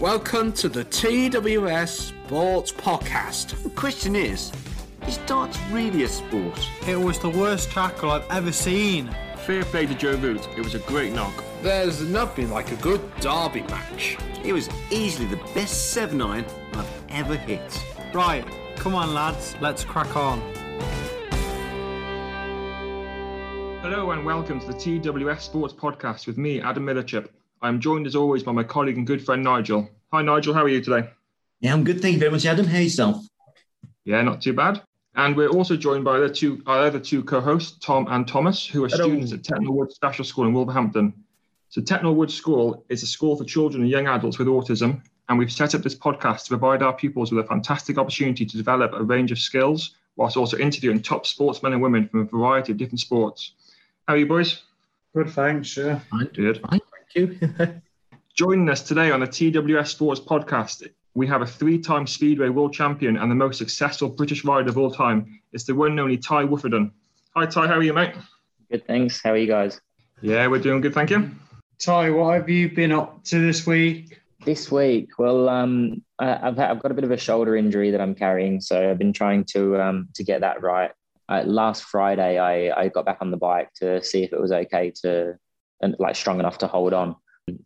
Welcome to the TWS Sports Podcast. The question is, is darts really a sport? It was the worst tackle I've ever seen. Fair play to Joe Root. It was a great knock. There's nothing like a good derby match. It was easily the best 7 iron I've ever hit. Right, come on, lads, let's crack on. Hello and welcome to the TWS Sports Podcast with me, Adam Millerchip. I'm joined as always by my colleague and good friend Nigel. Hi Nigel, how are you today? Yeah, I'm good. Thank you very much, Adam. How are you yourself? Yeah, not too bad. And we're also joined by the two, our other two co-hosts, Tom and Thomas, who are Hello. students at Tettenhall Wood Special School in Wolverhampton. So Tettenhall Wood School is a school for children and young adults with autism, and we've set up this podcast to provide our pupils with a fantastic opportunity to develop a range of skills, whilst also interviewing top sportsmen and women from a variety of different sports. How are you, boys? Good, thanks, yeah. Good. Fine, thank you. Joining us today on the TWS Sports Podcast, we have a three-time Speedway world champion and the most successful British rider of all time. It's the one and only Tai Woffinden. Hi, Tai. How are you, mate? Good, thanks. How are you guys? Yeah, we're doing good, thank you. Tai, what have you been up to this week? This week, well, um, I, I've had, I've got a bit of a shoulder injury that I'm carrying, so I've been trying to um, to get that right. Uh, last Friday, I, I got back on the bike to see if it was okay to and like strong enough to hold on,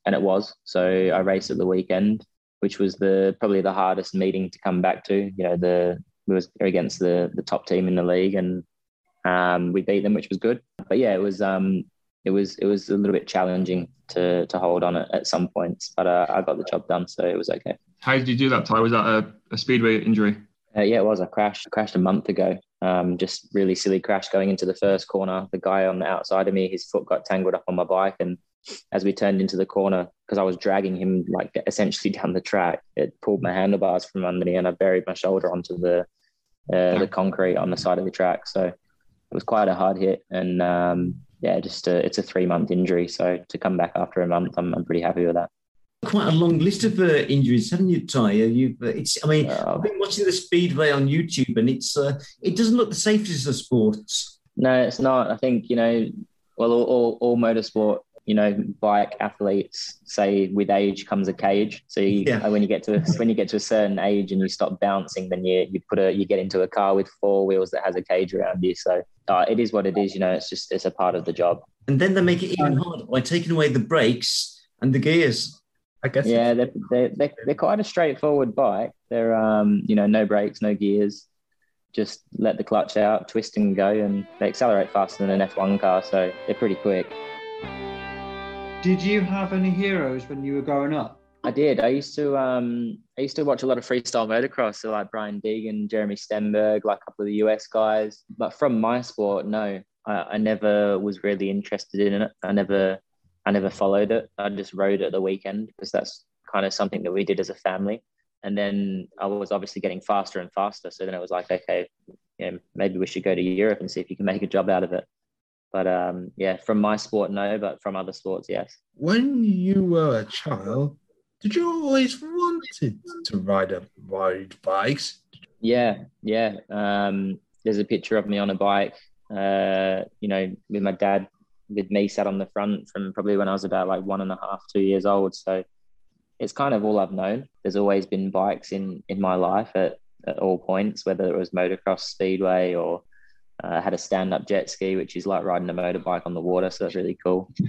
and it was. So I raced at the weekend, which was the probably the hardest meeting to come back to. You know, the we was against the the top team in the league, and um, we beat them, which was good. But yeah, it was um, it was it was a little bit challenging to to hold on at, at some points, but uh, I got the job done, so it was okay. How did you do that, Tai? Was that a, a Speedway injury? Uh, yeah, it was. I crashed crashed a month ago. Um, just really silly crash going into the first corner. The guy on the outside of me, his foot got tangled up on my bike, and as we turned into the corner, because I was dragging him like essentially down the track, it pulled my handlebars from under me, and I buried my shoulder onto the uh, the concrete on the side of the track. So it was quite a hard hit, and um, yeah, just a, it's a three month injury. So to come back after a month, I'm, I'm pretty happy with that. Quite a long list of uh, injuries, haven't you, Tai? You've, uh, it's. I mean, I've been watching the speedway on YouTube, and it's. Uh, it doesn't look the safest of sports. No, it's not. I think you know, well, all, all, all motorsport, you know, bike athletes say with age comes a cage. So you, Yeah. when you get to when you get to a certain age and you stop bouncing, then you you put a you get into a car with four wheels that has a cage around you. So uh, it is what it is. You know, it's just it's a part of the job. And then they make it even harder by taking away the brakes and the gears. I guess. Yeah, they're, they're, they're, they're quite a straightforward bike. They're, um, you know, no brakes, no gears. Just let the clutch out, twist and go, and they accelerate faster than an F1 car. So they're pretty quick. Did you have any heroes when you were growing up? I did. I used to um I used to watch a lot of freestyle motocross, so like Brian Deegan, Jeremy Stenberg, like a couple of the US guys. But from my sport, no, I, I never was really interested in it. I never I never followed it. I just rode it at the weekend because that's kind of something that we did as a family. And then I was obviously getting faster and faster. So then it was like, okay, you know, maybe we should go to Europe and see if you can make a job out of it. But um, yeah, from my sport, no, but from other sports, yes. When you were a child, did you always wanted to ride a ride bikes? Yeah, yeah. Um, there's a picture of me on a bike. Uh, you know, with my dad, with me sat on the front from probably when I was about like one and a half, two years old. So it's kind of all I've known. There's always been bikes in in my life at, at all points, whether it was motocross, speedway, or uh, had a stand-up jet ski, which is like riding a motorbike on the water. So that's really cool.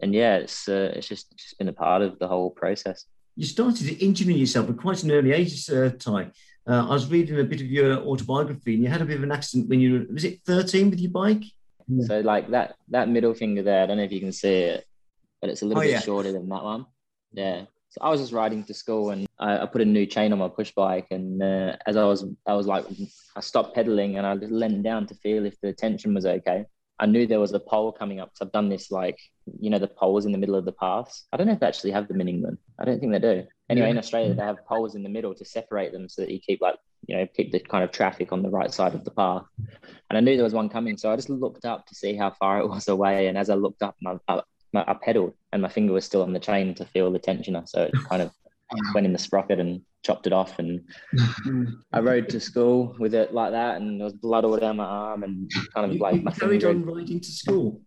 And yeah, it's uh, it's just just been a part of the whole process. You started injuring yourself at quite an early age, uh, Tai. Uh, I was reading a bit of your autobiography, and you had a bit of an accident when you were was it 13 with your bike? So like that that middle finger there, I don't know if you can see it, but it's a little Oh, bit yeah. shorter than that one. Yeah. So I was just riding to school and I, I put a new chain on my push bike and uh, as I was I was like I stopped pedaling and I just leaned down to feel if the tension was okay. I knew there was a pole coming up because I've done this like you know the poles in the middle of the paths. I don't know if they actually have them in England. I don't think they do. Anyway, in Australia they have poles in the middle to separate them so that you keep like you know keep the kind of traffic on the right side of the path. And I knew there was one coming, so I just looked up to see how far it was away. And as I looked up, my, I, my, I pedaled, and my finger was still on the chain to feel the tensioner. So it kind of went in the sprocket and chopped it off. And I rode to school with it like that, and there was blood all down my arm, and kind of like my Carried finger. on riding to school.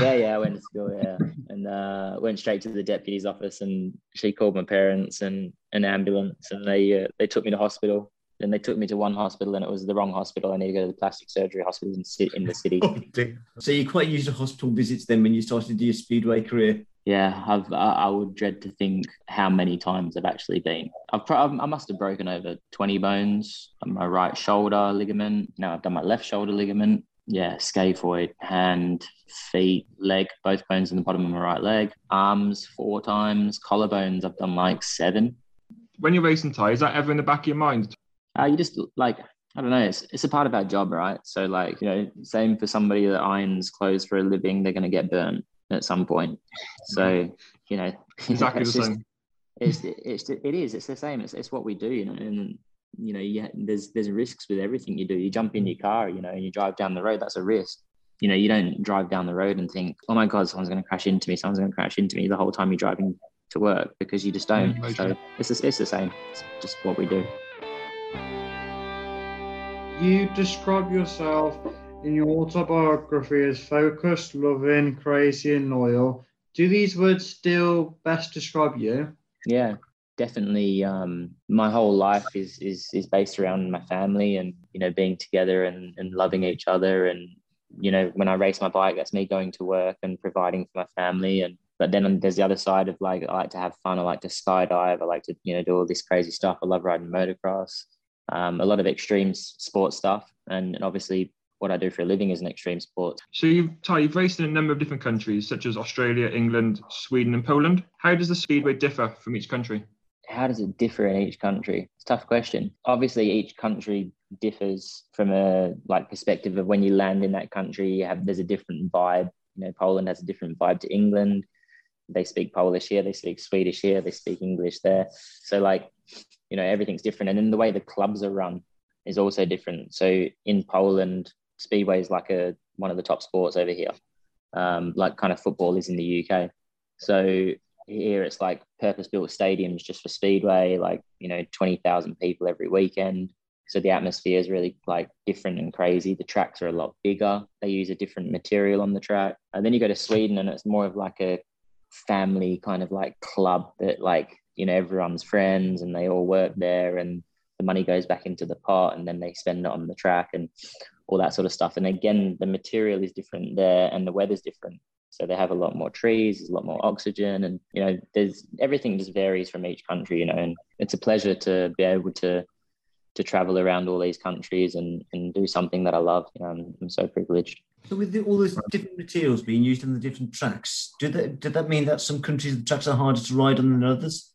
Yeah, yeah, I went to school, yeah, and uh, went straight to the deputy's office, and she called my parents and an ambulance, and they uh, they took me to hospital. Then they took me to one hospital, and it was the wrong hospital. I need to go to the plastic surgery hospital in, in the city. So you're quite used to hospital visits then when you started your speedway career. Yeah, I've I, I would dread to think how many times I've actually been. I've pro- I must have broken over twenty bones. My right shoulder ligament. Now I've done my left shoulder ligament. Yeah, scaphoid, hand, feet, leg, both bones in the bottom of my right leg. Arms four times. Collarbones I've done like seven. When you're racing, Tai, is that ever in the back of your mind? Uh, you just like I don't know. It's it's a part of our job, right? So like you know, same for somebody that irons clothes for a living, they're going to get burnt at some point. So you know, Exactly it's the just- same. It's it's it is. It's the same. It's it's what we do, you know. And you know, you, there's there's risks with everything you do. You jump in your car, you know, and you drive down the road. That's a risk. You know, you don't drive down the road and think, "Oh my God, someone's going to crash into me. Someone's going to crash into me." The whole time you're driving to work because you just don't. Mm, so it's the, it's the same. It's just what we do. You describe yourself in your autobiography as focused, loving, crazy, and loyal. Do these words still best describe you? Yeah, definitely. Um, my whole life is is is based around my family and you know being together and and loving each other. And you know when I race my bike, that's me going to work and providing for my family. And but then there's the other side of like I like to have fun. I like to skydive. I like to you know do all this crazy stuff. I love riding motocross. Um, a lot of extreme sports stuff, and, and obviously what I do for a living is an extreme sport. So you've Ty, you've raced in a number of different countries, such as Australia, England, Sweden, and Poland. How does the speedway differ from each country? how does it differ in each country? It's a tough question. Obviously, each country differs from a like perspective of when you land in that country. You have there's a different vibe. You know, Poland has a different vibe to England. They speak Polish here. They speak Swedish here. They speak English there. So like, you know, everything's different. And then the way the clubs are run is also different. So in Poland, speedway is like a one of the top sports over here. Um, like kind of football is in the UK. So here it's like purpose built stadiums just for speedway like you know 20,000 people every weekend. So the atmosphere is really like different and crazy. The tracks are a lot bigger. They use a different material on the track. And then you go to Sweden and it's more of like a family kind of like club that like you know everyone's friends and they all work there and the money goes back into the pot and then they spend it on the track. And all that sort of stuff and again the material is different there and the weather's different so they have a lot more trees, there's a lot more oxygen, and you know, there's everything just varies from each country, you know, and it's a pleasure to be able to to travel around all these countries and, and do something that I love. You know, I'm, I'm so privileged. So with the, all those different materials being used on the different tracks, did that did that mean that some countries the tracks are harder to ride on than others?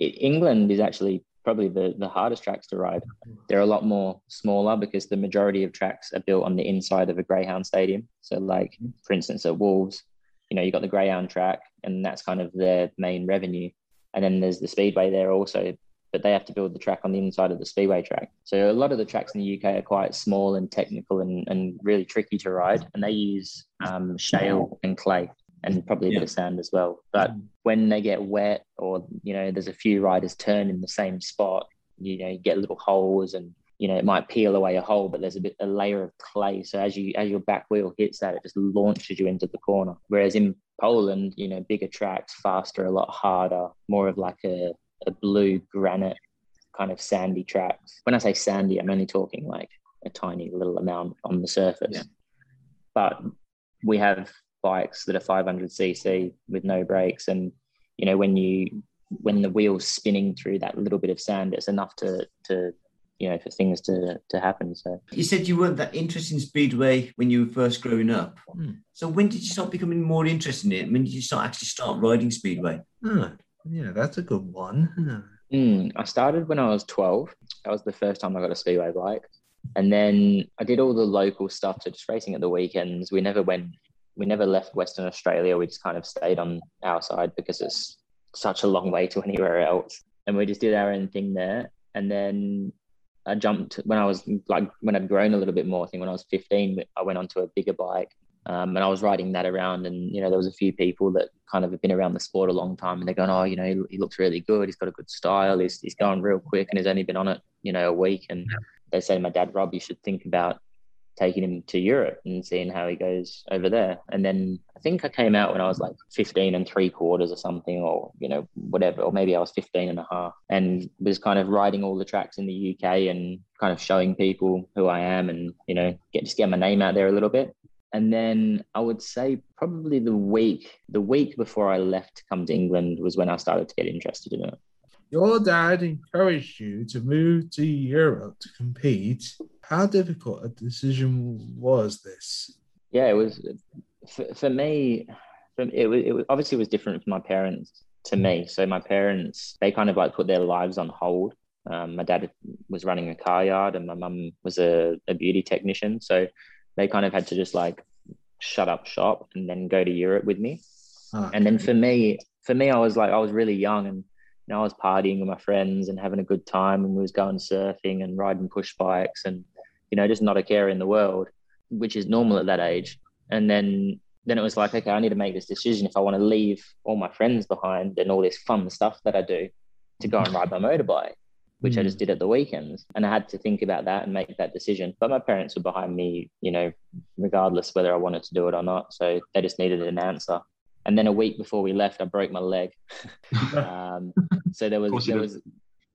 England is actually probably the, the hardest tracks to ride. They're a lot more smaller because the majority of tracks are built on the inside of a greyhound stadium. So, like for instance, at Wolves, you know, you've got the greyhound track, and that's kind of their main revenue. And then there's the speedway there also, but they have to build the track on the inside of the speedway track. So a lot of the tracks in the UK are quite small and technical and, and really tricky to ride, and they use um, shale and clay and mm. probably a bit of sand as well. But mm. when they get wet or you know there's a few riders turn in the same spot, you know you get little holes and you know it might peel away a hole, but there's a bit a layer of clay. So as you as your back wheel hits that, it just launches you into the corner. Whereas in Poland, you know, bigger tracks, faster, a lot harder, more of like a, a blue granite kind of sandy tracks. When I say sandy, I'm only talking like a tiny little amount on the surface. Yeah. But we have bikes that are 500 cc with no brakes, and you know when you when the wheel's spinning through that little bit of sand, it's enough to to you know for things to to happen. So You said you weren't that interested in speedway when you were first growing up. Hmm. So when did you start becoming more interested in it? When did you start actually start riding speedway? Ah, yeah, that's a good one. Mm, I started when I was 12. That was the first time I got a speedway bike. And then I did all the local stuff, so just racing at the weekends. We never went, we never left Western Australia. We just kind of stayed on our side because it's such a long way to anywhere else. And we just did our own thing there. And then I jumped when I was like, when I'd grown a little bit more, I think when I was 15, I went onto a bigger bike um, and I was riding that around, and you know there was a few people that kind of have been around the sport a long time, and they're going, "Oh, you know, he, he looks really good. He's got a good style. He's, he's going real quick, and he's only been on it, you know, a week." And they say to my dad, "Rob, you should think about taking him to Europe and seeing how he goes over there." And then I think I came out when I was like 15 and three quarters or something, or you know, whatever, or maybe I was 15 and a half, and was kind of riding all the tracks in the UK and kind of showing people who I am, and you know, get just get my name out there a little bit and then I would say probably the week the week before I left to come to England was when I started to get interested in it. Your dad encouraged you to move to Europe to compete. How difficult a decision was this? Yeah, it was for, for me. For, it was it was obviously it was different for my parents to me. So my parents they kind of like put their lives on hold. Um, my dad was running a car yard, and my mum was a, a beauty technician. So they kind of had to just like shut up shop and then go to Europe with me. Ah, And then for me, for me, I was like, I was really young and you know, I was partying with my friends and having a good time and we was going surfing and riding push bikes and, you know, just not a care in the world, which is normal at that age. And then then it was like, okay, I need to make this decision if I want to leave all my friends behind and all this fun stuff that I do to go and ride my motorbike which I just did at the weekends. And I had to think about that and make that decision. But my parents were behind me, you know, regardless whether I wanted to do it or not. So they just needed an answer. And then a week before we left, I broke my leg. um, so there was there was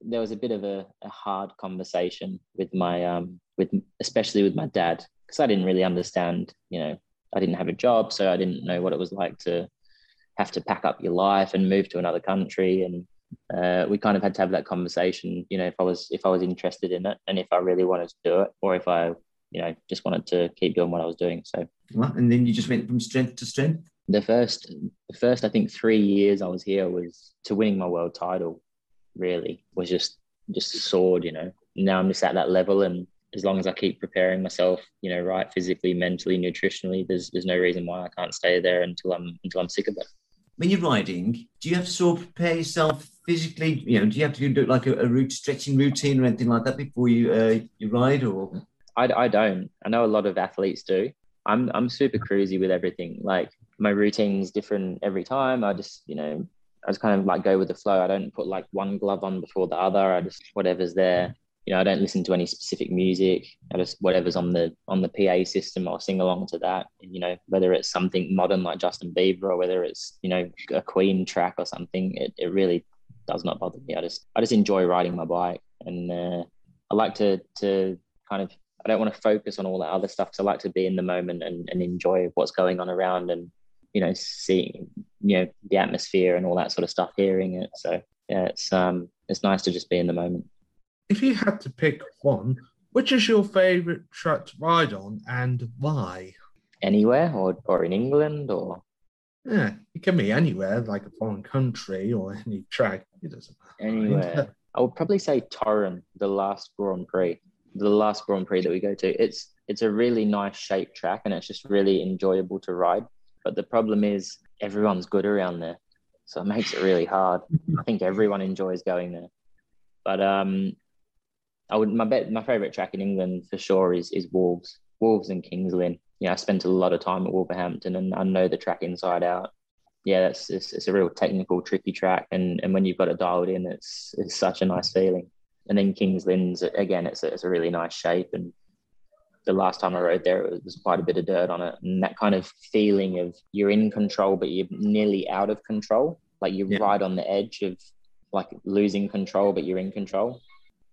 there was a bit of a, a hard conversation with my um with especially with my dad because I didn't really understand. You know, I didn't have a job, so I didn't know what it was like to have to pack up your life and move to another country and uh, we kind of had to have that conversation you know if i was if i was interested in it and if i really wanted to do it or if i you know just wanted to keep doing what i was doing so and then you just went from strength to strength. the first the first i think three years i was here was to winning my world title really was just just soared you know now i'm just at that level and as long as i keep preparing myself you know right physically mentally nutritionally there's there's no reason why i can't stay there until i'm until i'm sick of it When you're riding, do you have to sort of prepare yourself physically? You know, do you have to do like a, a route stretching routine or anything like that before you uh, you ride? Or I, I don't. I know a lot of athletes do. I'm I'm super cruisy with everything. Like my routine's different every time. I just you know I just kind of like go with the flow. I don't put like one glove on before the other. I just whatever's there. You know, I don't listen to any specific music. I just whatever's on the on the PA system. I'll sing along to that. You know, whether it's something modern like Justin Bieber or whether it's you know a Queen track or something. It it really does not bother me. I just I just enjoy riding my bike, and uh, I like to to kind of I don't want to focus on all that other stuff because I like to be in the moment and, and enjoy what's going on around and you know seeing you know the atmosphere and all that sort of stuff, hearing it. So yeah, it's um it's nice to just be in the moment. If you had to pick one, which is your favourite track to ride on and why? Anywhere or or in England or Yeah, it can be anywhere, like a foreign country or any track. It doesn't matter. anywhere. I would probably say Toruń, the last Grand Prix, the last Grand Prix that we go to. It's it's a really nice shaped track and it's just really enjoyable to ride. But the problem is everyone's good around there, so it makes it really hard. I think everyone enjoys going there. But um, I would my bet my favorite track in England for sure is is Wolves, Wolves and Kings Lynn. Yeah, I spent a lot of time at Wolverhampton and I know the track inside out. Yeah, it's, it's, it's a real technical, tricky track, and and when you've got it dialed in, it's it's such a nice feeling. And then Kings Lynn's again, it's a, it's a really nice shape. And the last time I rode there, it was quite a bit of dirt on it, and that kind of feeling of you're in control, but you're nearly out of control, like you're Yeah. right on the edge of like losing control, but you're in control.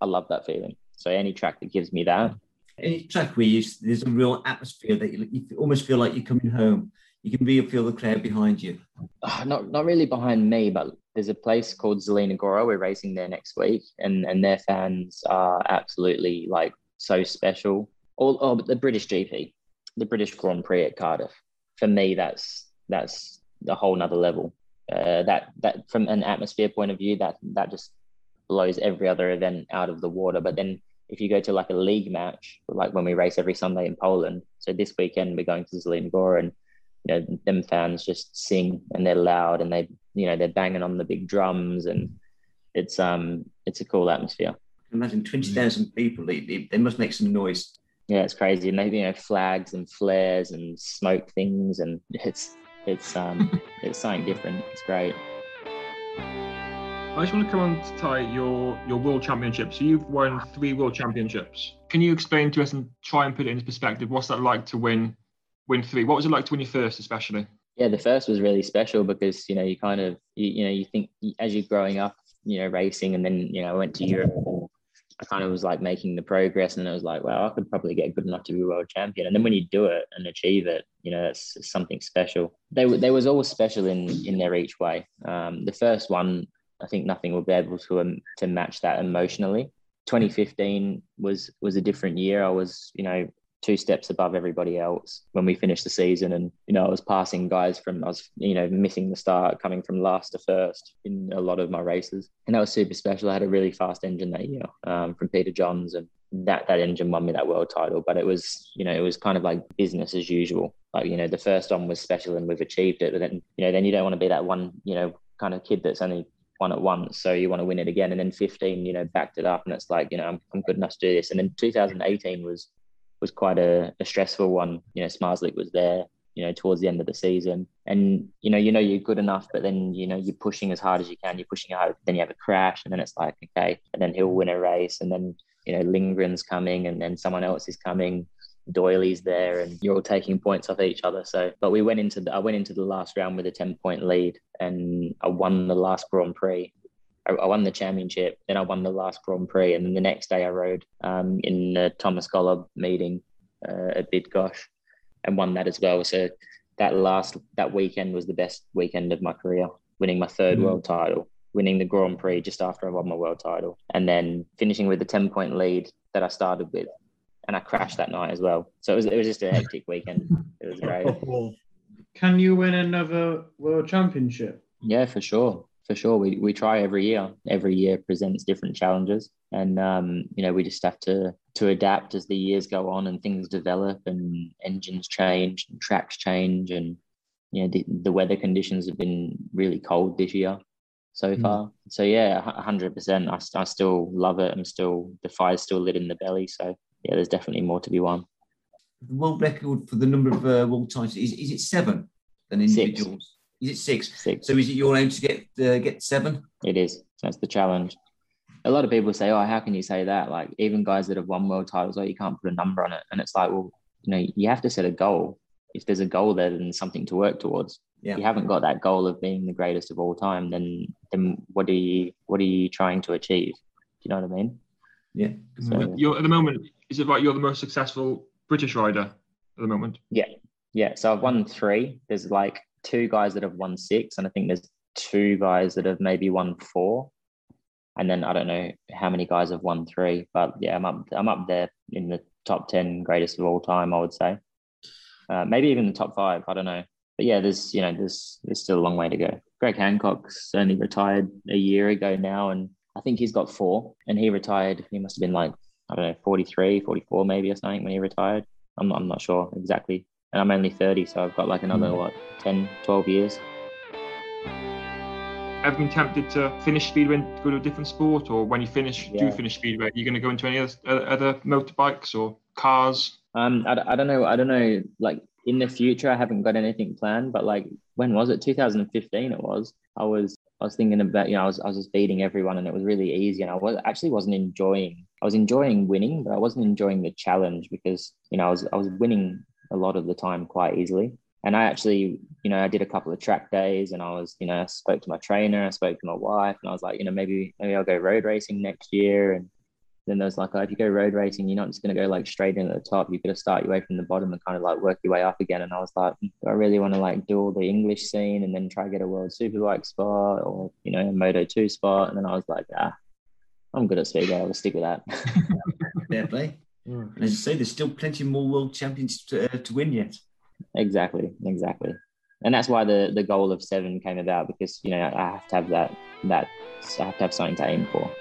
I love that feeling. So any track that gives me that, Any track where you, there's a real atmosphere that you, you almost feel like you're coming home. You can really feel the crowd behind you. Ah, not not really behind me, but there's a place called Zielona Góra. We're racing there next week, and and their fans are absolutely like so special. All oh, but the British GP, the British Grand Prix at Cardiff. For me, that's that's a whole nother level. Uh, that that from an atmosphere point of view, that that just blows every other event out of the water. But then if you go to like a league match, like when we race every Sunday in Poland, so this weekend we're going to Zielona Góra and you know them fans just sing and they're loud and they you know they're banging on the big drums and it's um it's a cool atmosphere Imagine 20,000 people, they, they, they must make some noise. yeah it's crazy and they you know flags and flares and smoke things and it's it's um it's something different it's great I just want to come on to Tai your your world championship. So you've won three world championships. Can you explain to us and try and put it into perspective? What's that like to win win three? What was it like to win your first, especially? yeah the first was really special because you know you kind of you, you know you think as you're growing up you know racing and then you know i went to europe i kind of was like making the progress and i was like well i could probably get good enough to be world champion and then when you do it and achieve it you know it's something special they, were- they was always special in in their each way um, the first one i think nothing will be able to um, to match that emotionally 2015 was was a different year i was you know two steps above everybody else when we finished the season. And, you know, I was passing guys from, I was, you know, missing the start, coming from last to first in a lot of my races. And that was super special. I had a really fast engine that year um, from Peter Johns and that, that engine won me that world title. But it was, you know, it was kind of like business as usual. Like, you know, the first one was special and we've achieved it. But then, you know, then you don't want to be that one, you know, kind of kid that's only won it once. So you want to win it again. And then 15, you know, backed it up and it's like, you know, I'm, I'm good enough to do this. And then 2018 was, was quite a, a stressful one. You know, Zmarzlik was there, you know, towards the end of the season. And, you know, you know you're good enough, but then, you know, you're pushing as hard as you can, you're pushing hard, then you have a crash, and then it's like, okay, and then he'll win a race, and then, you know, Lindgren's coming, and then someone else is coming. Doyley's there, and you're all taking points off each other. So, but we went into the, I went into the last round with a 10 point lead, and I won the last Grand Prix. I, I won the championship, then I won the last Grand Prix, and then the next day I rode um, in the Tomasz Gollob meeting uh, at Bydgoszcz and won that as well. So that last that weekend was the best weekend of my career, winning my third Mm. world title, winning the Grand Prix just after I won my world title, and then finishing with the ten point lead that I started with, and I crashed that night as well. So it was it was just a hectic weekend. It was great. Can you win another world championship? Yeah, for sure. For sure. We, we try every year. Every year presents different challenges. And, um, you know, we just have to, to adapt as the years go on and things develop and engines change and tracks change. And, you know, the, the weather conditions have been really cold this year so Mm. far. So, yeah, a 100%. I, I still love it. I'm still, the fire's still lit in the belly. So, yeah, there's definitely more to be won. The world record for the number of uh, world titles is, is it seven than individuals? Is it six? Six. So is it your aim to get uh, get seven? It is. That's the challenge. A lot of people say, "Oh, how can you say that?" Like even guys that have won world titles, oh, you can't put a number on it. And it's like, well, you know, you have to set a goal. If there's a goal there, then something to work towards. Yeah. If you haven't got that goal of being the greatest of all time, then then what are you what are you trying to achieve? Do you know what I mean? Yeah. So, You're at the moment. Is it right? You're the most successful British rider at the moment. yeah, yeah. So I've won three. There's like two guys that have won six, and I think there's two guys that have maybe won four. And then I don't know how many guys have won three, but yeah, I'm up. I'm up there in the top ten greatest of all time. I would say, uh, maybe even the top five. I don't know, but yeah, there's you know there's there's still a long way to go. Greg Hancock's only retired a year ago now, and I think he's got four. And he retired. He must have been like I don't know 43, 44 maybe or something when he retired. I'm not, I'm not sure exactly. And I'm only 30, so I've got like another Mm. what 10, 12 years. ever been tempted to finish speedway and go to a different sport, or when you finish, Yeah. do finish speedway, are you going to go into any other, other other motorbikes or cars? Um, I, I don't know. I don't know. Like in the future, I haven't got anything planned. But like, when was it? 2015. It was. I was. I was thinking about. You know, I was. I was just beating everyone, and it was really easy. And I was actually wasn't enjoying. I was enjoying winning, but I wasn't enjoying the challenge because you know I was. I was winning a lot of the time quite easily. And I actually, you know, I did a couple of track days, and I was, you know, I spoke to my trainer, I spoke to my wife, and I was like, you know, maybe maybe I'll go road racing next year, and then there's like, oh, if you go road racing, you're not just going to go like straight in at the top. You've got to start your way from the bottom and kind of like work your way up again. And I was like, do I really want to like do all the English scene and then try to get a world superbike spot or, you know, a Moto 2 spot? And then I was like, ah, I'm good at speedway. I'll stick with that. Fair play. And as I say, there's still plenty more world champions to, uh, to win yet. exactly. Exactly. And that's why the, the goal of seven came about because, you know, I have to have that, that, I have to have something to aim for.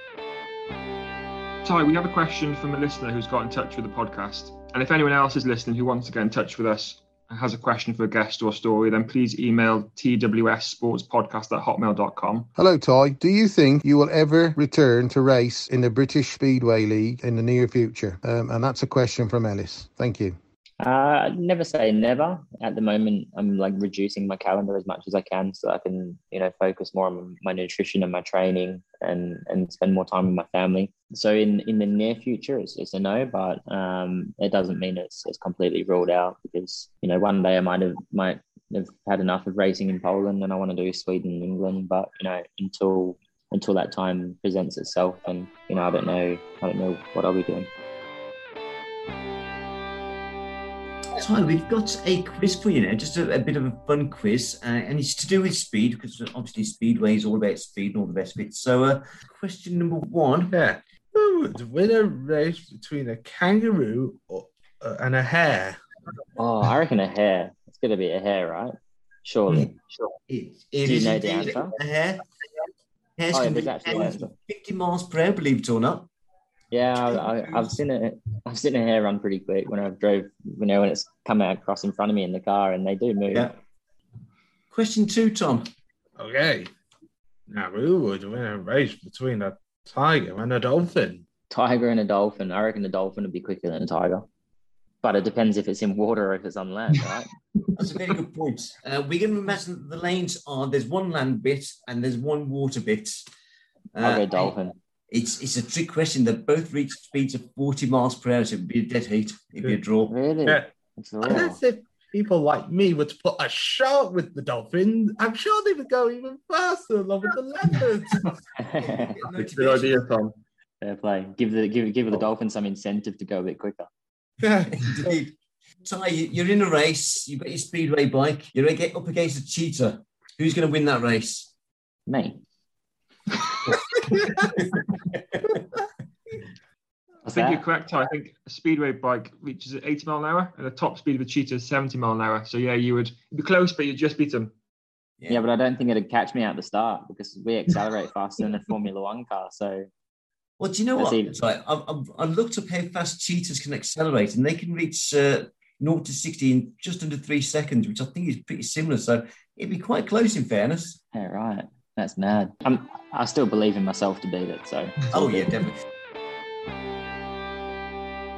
Tai, we have a question from a listener who's got in touch with the podcast. And if anyone else is listening who wants to get in touch with us and has a question for a guest or story, then please email twssportspodcast at. Hello, Tai. Do you think you will ever return to race in the British Speedway League in the near future? Um, and that's a question from Ellis. Thank you. Uh, never say never. At the moment, I'm like reducing my calendar as much as I can so I can, you know, focus more on my nutrition and my training and and spend more time with my family. So in in the near future, it's, it's a no, but um, it doesn't mean it's it's completely ruled out because you know one day I might have might have had enough of racing in Poland and I want to do Sweden and England, but you know until until that time presents itself, and you know I don't know I don't know what I'll be doing. Tyler, we've got a quiz for you now, just a, a bit of a fun quiz, uh, and it's to do with speed because obviously speedway is all about speed and all the rest of it. So, uh, question number one. Yeah. Who would win a race between a kangaroo or, uh, and a hare? Oh, I reckon a hare. It's going to be a hare, right? Surely. Sure. It, Do you is know the answer? A hare. Hares Oh, can there's be answer. 50 miles per hour, believe it or not. Yeah, I, I, I've seen it. I've seen a hare run pretty quick when I've drove. You know, when it's come across in front of me in the car, and they do move. Yeah. Question two, Tom. Okay. Now, who would win a race between a tiger and a dolphin? Tiger and a dolphin. I reckon the dolphin would be quicker than a tiger, but it depends if it's in water or if it's on land, right? That's a very good point. Uh, we're going to imagine that the lanes are there's one land bit and there's one water bit. I'll Uh, go dolphin. It's it's a trick question. They both reach speeds of 40 miles per hour, so it'd be a dead heat. It'd be a draw. Really? Yeah. It's And if people like me were to put a shark with the dolphin, I'm sure they would go even faster along with the leopards. Good idea, Tom. Fair play. Give the give give the oh. dolphin some incentive to go a bit quicker. Indeed. Tai, you- you're in a race. You've got your speedway bike. You're gonna get up against a cheetah. Who's going to win that race? Me. I think you're correct, I think a speedway bike reaches at 80 mile an hour, and the top speed of a cheetah is 70 mile an hour. So yeah, you would be close, but you'd just beat them. Yeah. but I don't think it'd catch me at the start because we accelerate faster than a Formula One car. So Well, do you know what? even- Tai, I've, I've, I looked up how fast cheetahs can accelerate, and they can reach uh, 0 to 60 in just under three seconds, which I think is pretty similar. So it'd be quite close, in fairness. yeah, right. That's mad. I'm, I still believe in myself to beat it. So Oh yeah, definitely.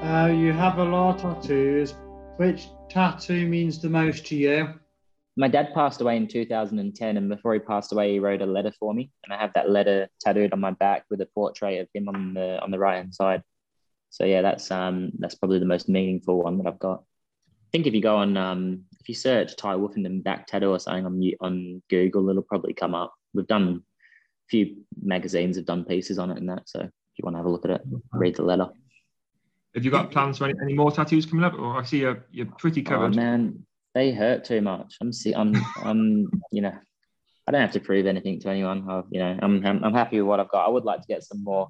Uh, you have a lot of tattoos. Which tattoo means the most to you? my dad passed away in 2010 and before he passed away he wrote a letter for me. And i have that letter tattooed on my back with a portrait of him on the on the right hand side. So yeah that's um that's probably the most meaningful one that i've got. I think if you go on um if you search Tai Woffinden back tattoo or something on on google it'll probably come up. We've done a few magazines have done pieces on it and that so if you want to have a look at it read the letter Have you got plans for any, any more tattoos coming up? Or I see you're, you're pretty Oh covered. man, they hurt too much. I'm see, I'm, I'm, you know, I don't have to prove anything to anyone. I've, you know, I'm, I'm, I'm happy with what I've got. I would like to get some more,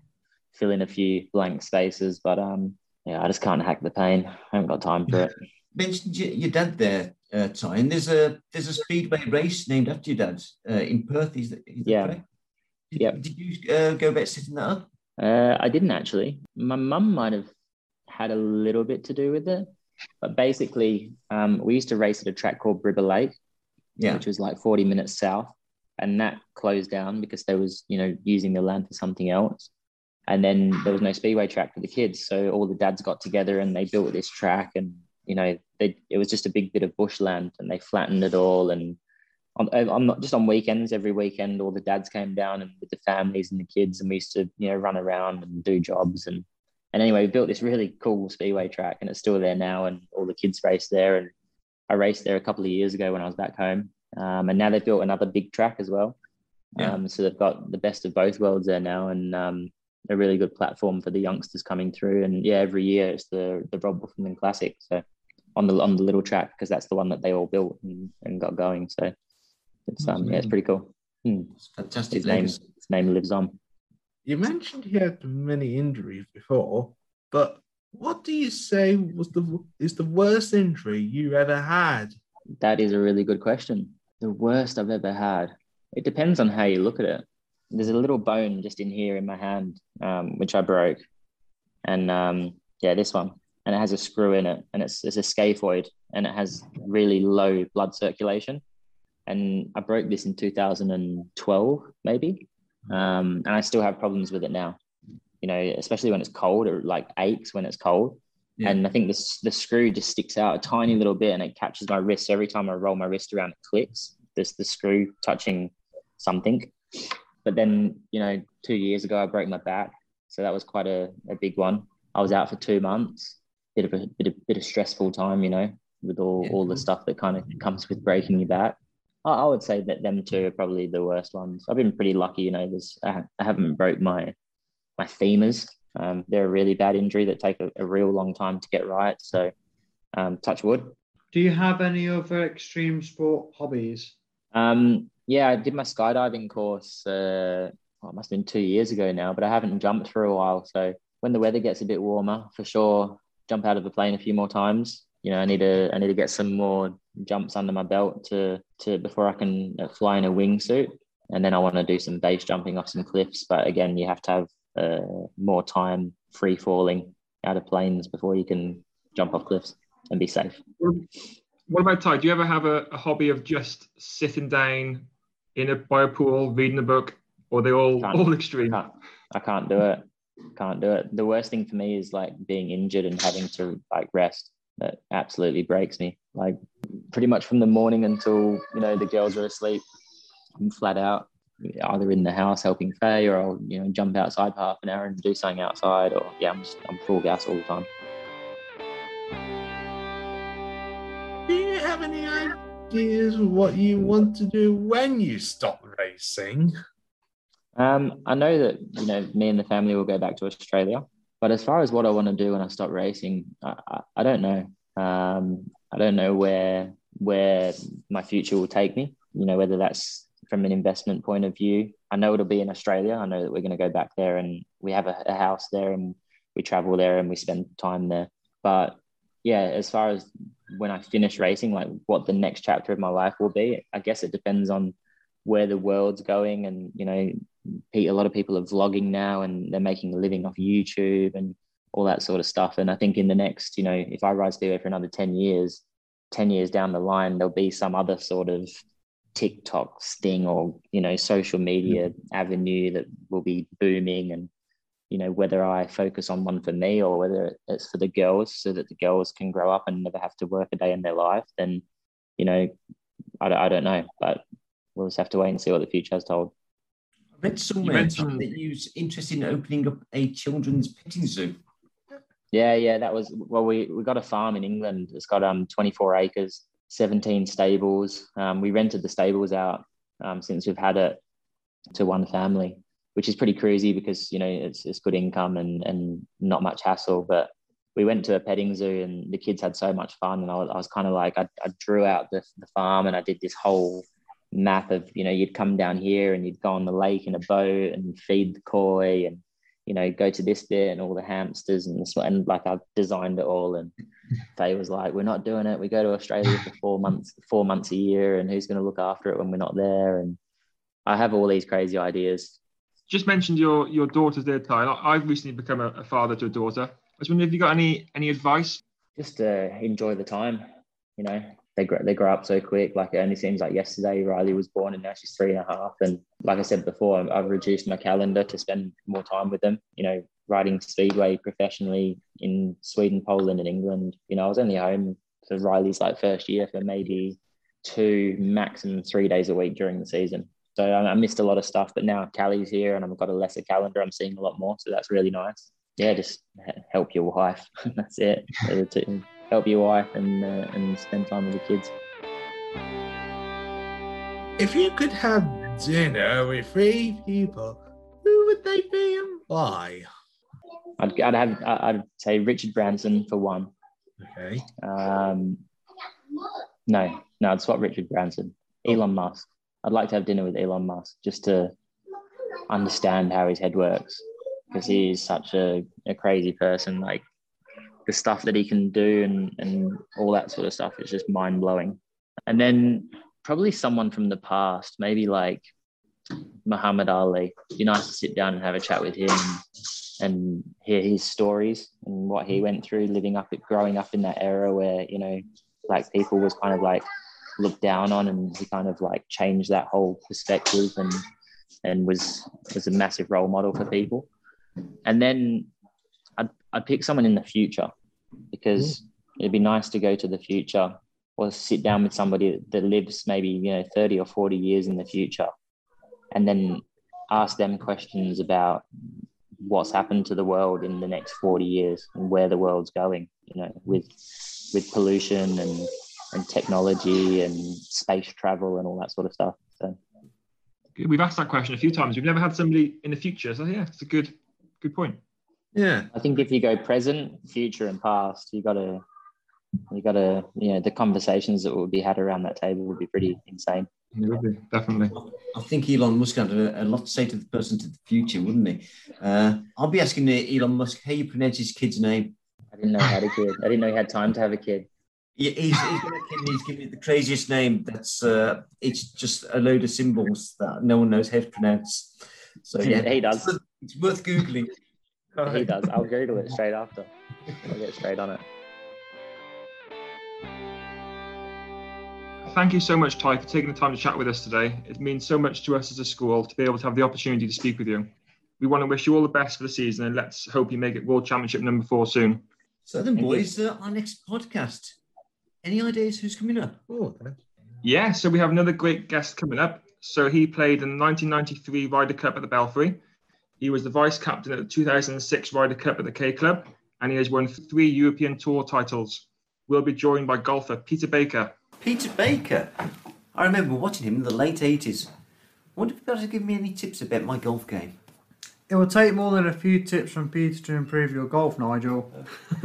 fill in a few blank spaces, but um, yeah, I just can't hack the pain. I haven't got time for it. Mentioned your, your dad there, uh, Tai, and there's a there's a speedway race named after your dad uh, in Perth. Is that, is that Yeah. correct? Did, Yep. Did you uh, go about setting that up? Uh, I didn't actually. My mum might have had a little bit to do with it, but basically, um, we used to race at a track called Bibra Lake, Yeah. which was like 40 minutes south. and that closed down because they was you know using the land for something else. And then there was no speedway track for the kids, so all the dads got together and they built this track, and you know they, it was just a big bit of bushland, and they flattened it all and on, I'm not just on weekends. Every weekend, all the dads came down and with the families and the kids, and we used to you know run around and do jobs and and anyway, we built this really cool speedway track, and it's still there now, and all the kids race there. And I raced there a couple of years ago when I was back home, um, and now they've built another big track as well. Yeah. Um, so they've got the best of both worlds there now, and um, a really good platform for the youngsters coming through. And yeah, every year it's the the Rob Woffinden Classic. So on the on the little track because that's the one that they all built and, and got going. So it's um yeah, it's pretty cool. Hmm. It's fantastic. His name, his name lives on. You mentioned he had many injuries before, but what do you say was the is the worst injury you ever had? That is a really good question. The worst I've ever had. It depends on how you look at it. There's a little bone just in here in my hand, um, which I broke, and um, yeah, this one, and it has a screw in it, and it's it's a scaphoid, and it has really low blood circulation and I broke this in 2012, maybe. Um, and I still have problems with it now. You know, especially when it's cold, or like aches when it's cold. Yeah. And I think this the screw just sticks out a tiny little bit, and it catches my wrist. So every time I roll my wrist around, it clicks. This the screw touching something. But then, you know, two years ago, I broke my back, so that was quite a, a big one. I was out for two months. Bit of a bit of bit of stressful time, you know, with all yeah. all the stuff that kind of comes with breaking your back. I would say that them two are probably the worst ones. I've been pretty lucky, you know. There's I haven't broke my my femurs. Um, they're a really bad injury that take a, a real long time to get right. So, um, touch wood. Do you have any other extreme sport hobbies? Um, yeah, I did my skydiving course. Uh, well, it must have been two years ago now, but I haven't jumped for a while. So when the weather gets a bit warmer, for sure, jump out of the plane a few more times. You know, I need to I need to get some more jumps under my belt to to before I can uh, fly in a wingsuit. And then I want to do some base jumping off some cliffs. But again, you have to have uh, more time free falling out of planes before you can jump off cliffs and be safe. What about Tai? Do you ever have a, a hobby of just sitting down in a by a pool, reading a book, or they all can't, all extreme? Can't, I can't do it. Can't do it. The worst thing for me is like being injured and having to like rest. That absolutely breaks me. Like pretty much from the morning until you know the girls are asleep, I'm flat out. Either in the house helping Faye, or I'll you know jump outside for half an hour and do something outside, or yeah, I'm just, I'm full gas all the time. Do you have any ideas what you want to do when you stop racing? Um, I know that you know me and the family will go back to Australia, but as far as what I want to do when I stop racing, I, I, I don't know. Um, I don't know where where my future will take me. You know, whether that's from an investment point of view. I know it'll be in Australia. I know that we're going to go back there and we have a, a house there and we travel there and we spend time there. But yeah, as far as when I finish racing, like what the next chapter of my life will be, I guess it depends on where the world's going. And, you know, a lot of people are vlogging now and they're making a living off YouTube and all that sort of stuff. And I think in the next, you know, if I ride Speedway for another 10 years, 10 years down the line, there'll be some other sort of TikTok sting or, you know, social media avenue that will be booming. And, you know, whether I focus on one for me or whether it's for the girls so that the girls can grow up and never have to work a day in their life, then, you know, I, I don't know. But we'll just have to wait and see what the future has told. I read somewhere that you was interested in opening up a children's petting zoo. Yeah, yeah, that was well. We we got a farm in England. It's got um 24 acres, 17 stables. Um, we rented the stables out um, since we've had it to one family, which is pretty crazy because you know it's it's good income and and not much hassle. But we went to a petting zoo and the kids had so much fun, and I was, I was kind of like I, I drew out the the farm and I did this whole map of you know you'd come down here and you'd go on the lake in a boat and feed the koi and you know, go to this bit and all the hamsters and this and like I've designed it all. And Faye was like, "We're not doing it. We go to Australia for four months, four months a year, and who's going to look after it when we're not there?" And I have all these crazy ideas. Just mentioned your your daughter's there, Tyler. I've recently become a, a father to a daughter. I was wondering if you got any any advice. Just uh, enjoy the time. You know, they grow, they grow up so quick. Like it only seems like yesterday Riley was born and now she's three and a half. And like I said before, I've reduced my calendar to spend more time with them. You know, riding speedway professionally in Sweden, Poland, and England. You know, I was only home for Riley's like first year for maybe two, maximum three days a week during the season. So I, missed a lot of stuff, but now Callie's here and I've got a lesser calendar. I'm seeing a lot more, so that's really nice. Yeah, just help your wife. that's it. Help your wife and uh, and spend time with the kids. If you could have dinner with three people, who would they be and why? I'd, I'd have I'd say Richard Branson for one. Okay. Um, no, no, I'd swap Richard Branson. Elon Musk. I'd like to have dinner with Elon Musk just to understand how his head works because he is such a, a crazy person. Like the stuff that he can do and, and all that sort of stuff is just mind blowing. And then probably someone from the past, maybe like Muhammad Ali. It'd be nice to sit down and have a chat with him and hear his stories and what he went through living up growing up in that era where, you know, black people was kind of like looked down on and he kind of like changed that whole perspective and and was was a massive role model for people. And then I'd, pick someone in the future because mm. it'd be nice to go to the future or sit down with somebody that lives maybe you know 30 or 40 years in the future and then ask them questions about what's happened to the world in the next 40 years and where the world's going you know with with pollution and and technology and space travel and all that sort of stuff. So. We've asked that question a few times. We've never had somebody in the future. So yeah it's a good good point yeah. I think if you go present future and past you got to you got to you know the conversations that would be had around that table would be pretty insane. It would be definitely. I think elon musk had a, a lot to say to the person to the future wouldn't he? Uh, i'll be asking elon musk how you pronounce his kid's name. I didn't know how to kid. I didn't know he had time to have a kid. Yeah, he's, he's got a kid and he's giving it the craziest name. That's uh, it's just a load of symbols that no one knows how to pronounce. So yeah. he does it's worth googling he does i'll google it straight after i'll get straight on it Thank you so much, Tai, for taking the time to chat with us today. It means so much to us as a school to be able to have the opportunity to speak with you. We want to wish you all the best for the season and let's hope you make it World Championship number four soon. So then, boys, uh, our next podcast. Any ideas who's coming up? Oh, yeah, so we have another great guest coming up. So he played in the 1993 Ryder Cup at the Belfry. He was the vice captain at the 2006 Ryder Cup at the K Club, and he has won three European Tour titles. We'll be joined by golfer Peter Baker. Peter Baker. I remember watching him in the late 80s. I wonder if you'd be able to give me any tips about my golf game. It will take more than a few tips from Peter to improve your golf, Nigel.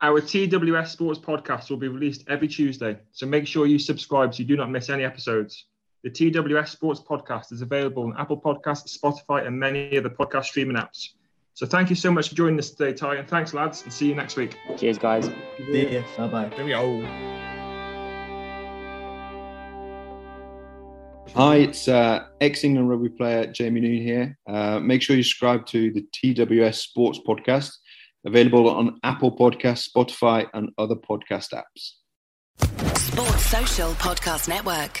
Our TWS Sports podcast will be released every Tuesday, so make sure you subscribe so you do not miss any episodes. The TWS Sports podcast is available on Apple Podcasts, Spotify, and many other podcast streaming apps. So thank you so much for joining us today, Tai, and thanks, lads, and see you next week. Cheers, guys. See ya. Bye bye. There we go. Hi, it's uh, ex England rugby player Jamie Noon here. Uh, make sure you subscribe to the TWS Sports Podcast, available on Apple Podcasts, Spotify, and other podcast apps. Sports Social Podcast Network.